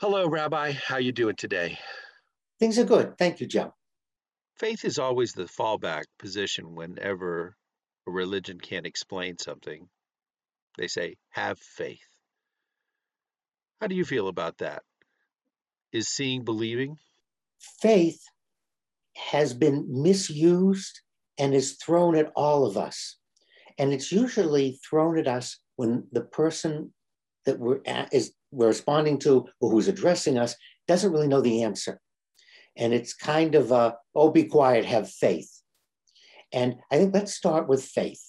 Hello, Rabbi. How you doing today? Things are good. Thank you, Joe. Faith is always the fallback position whenever a religion can't explain something. They say, have faith. How do you feel about that? Is seeing believing? Faith has been misused and is thrown at all of us. And it's usually thrown at us when the person that we're at, is we're responding to or who's addressing us doesn't really know the answer. And it's kind of a, oh, be quiet, have faith. And I think let's start with faith.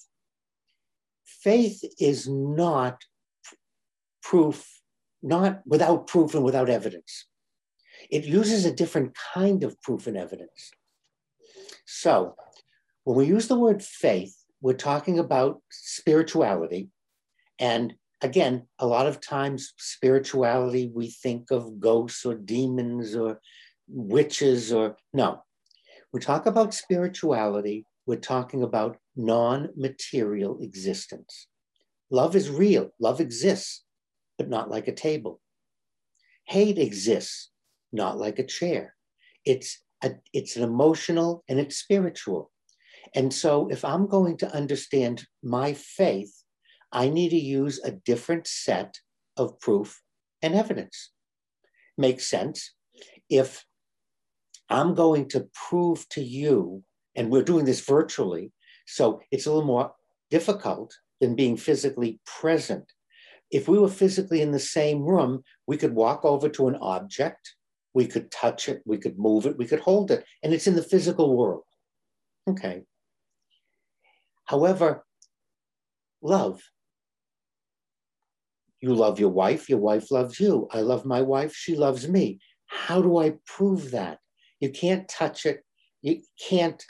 Faith is not proof, not without proof and without evidence. It uses a different kind of proof and evidence. So when we use the word faith, we're talking about spirituality. And again, a lot of times, spirituality, we think of ghosts or demons or witches or no. We talk about spirituality, we're talking about non material existence. Love is real, love exists, but not like a table. Hate exists, not like a chair. It's, a, it's an emotional and it's spiritual. And so, if I'm going to understand my faith, I need to use a different set of proof and evidence. Makes sense. If I'm going to prove to you, and we're doing this virtually, so it's a little more difficult than being physically present. If we were physically in the same room, we could walk over to an object, we could touch it, we could move it, we could hold it, and it's in the physical world. Okay. However, love. You love your wife, your wife loves you. I love my wife, she loves me. How do I prove that? You can't touch it. You can't,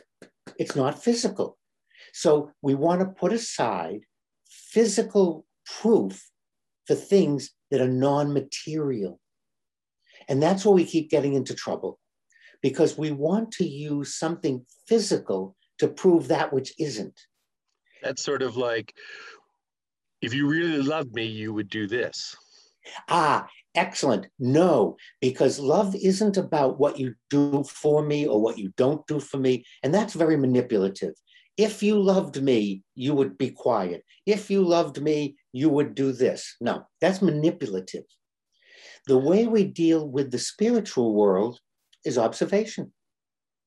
it's not physical. So we want to put aside physical proof for things that are non material. And that's where we keep getting into trouble because we want to use something physical to prove that which isn't. That's sort of like if you really loved me, you would do this. Ah, excellent. No, because love isn't about what you do for me or what you don't do for me. And that's very manipulative. If you loved me, you would be quiet. If you loved me, you would do this. No, that's manipulative. The way we deal with the spiritual world is observation,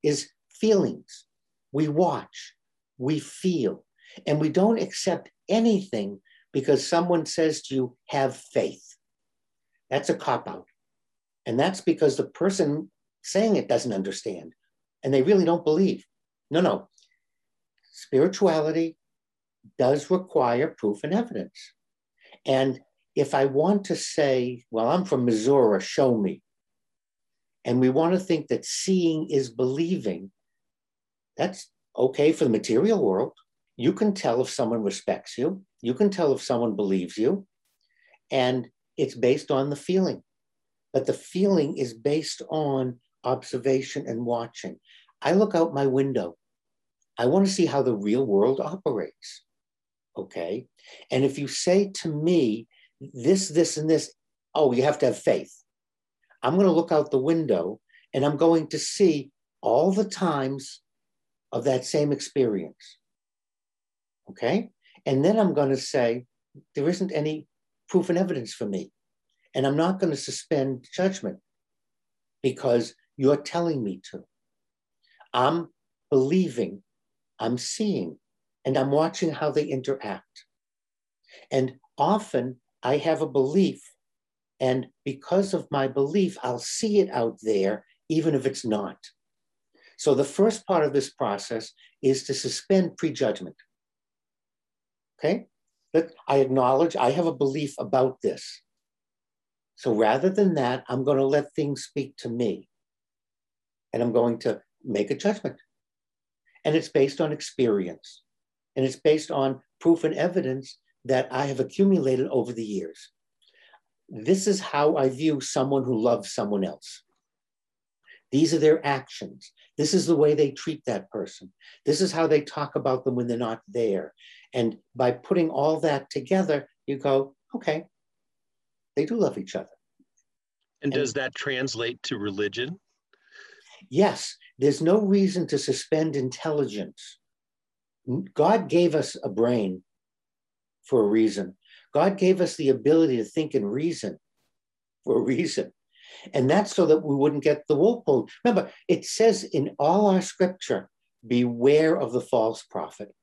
is feelings. We watch, we feel, and we don't accept anything because someone says to you, have faith. That's a cop out. And that's because the person saying it doesn't understand and they really don't believe. No, no. Spirituality does require proof and evidence. And if I want to say, well, I'm from Missouri, show me, and we want to think that seeing is believing, that's okay for the material world. You can tell if someone respects you, you can tell if someone believes you, and it's based on the feeling. But the feeling is based on observation and watching. I look out my window. I want to see how the real world operates. Okay. And if you say to me, this, this, and this, oh, you have to have faith. I'm going to look out the window and I'm going to see all the times of that same experience. Okay. And then I'm going to say, there isn't any proof and evidence for me. And I'm not going to suspend judgment because you're telling me to. I'm believing, I'm seeing, and I'm watching how they interact. And often I have a belief, and because of my belief, I'll see it out there, even if it's not. So the first part of this process is to suspend prejudgment. Okay? That I acknowledge I have a belief about this. So rather than that, I'm going to let things speak to me. And I'm going to make a judgment. And it's based on experience. And it's based on proof and evidence that I have accumulated over the years. This is how I view someone who loves someone else. These are their actions. This is the way they treat that person. This is how they talk about them when they're not there. And by putting all that together, you go, okay, they do love each other. And does that translate to religion? Yes, there's no reason to suspend intelligence. God gave us a brain for a reason. God gave us the ability to think and reason for a reason. And that's so that we wouldn't get the wool pulled. Remember, it says in all our scripture, beware of the false prophet.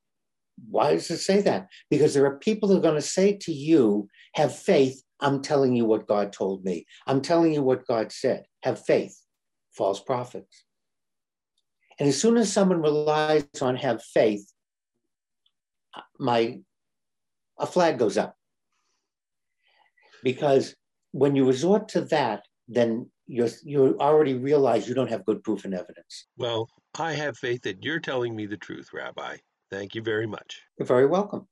Why does it say that? Because there are people who are going to say to you, have faith. I'm telling you what God told me. I'm telling you what God said. Have faith. False prophets. And as soon as someone relies on have faith, my a flag goes up. Because when you resort to that, then you you already realize you don't have good proof and evidence. Well, I have faith that you're telling me the truth, Rabbi. Thank you very much. You're very welcome.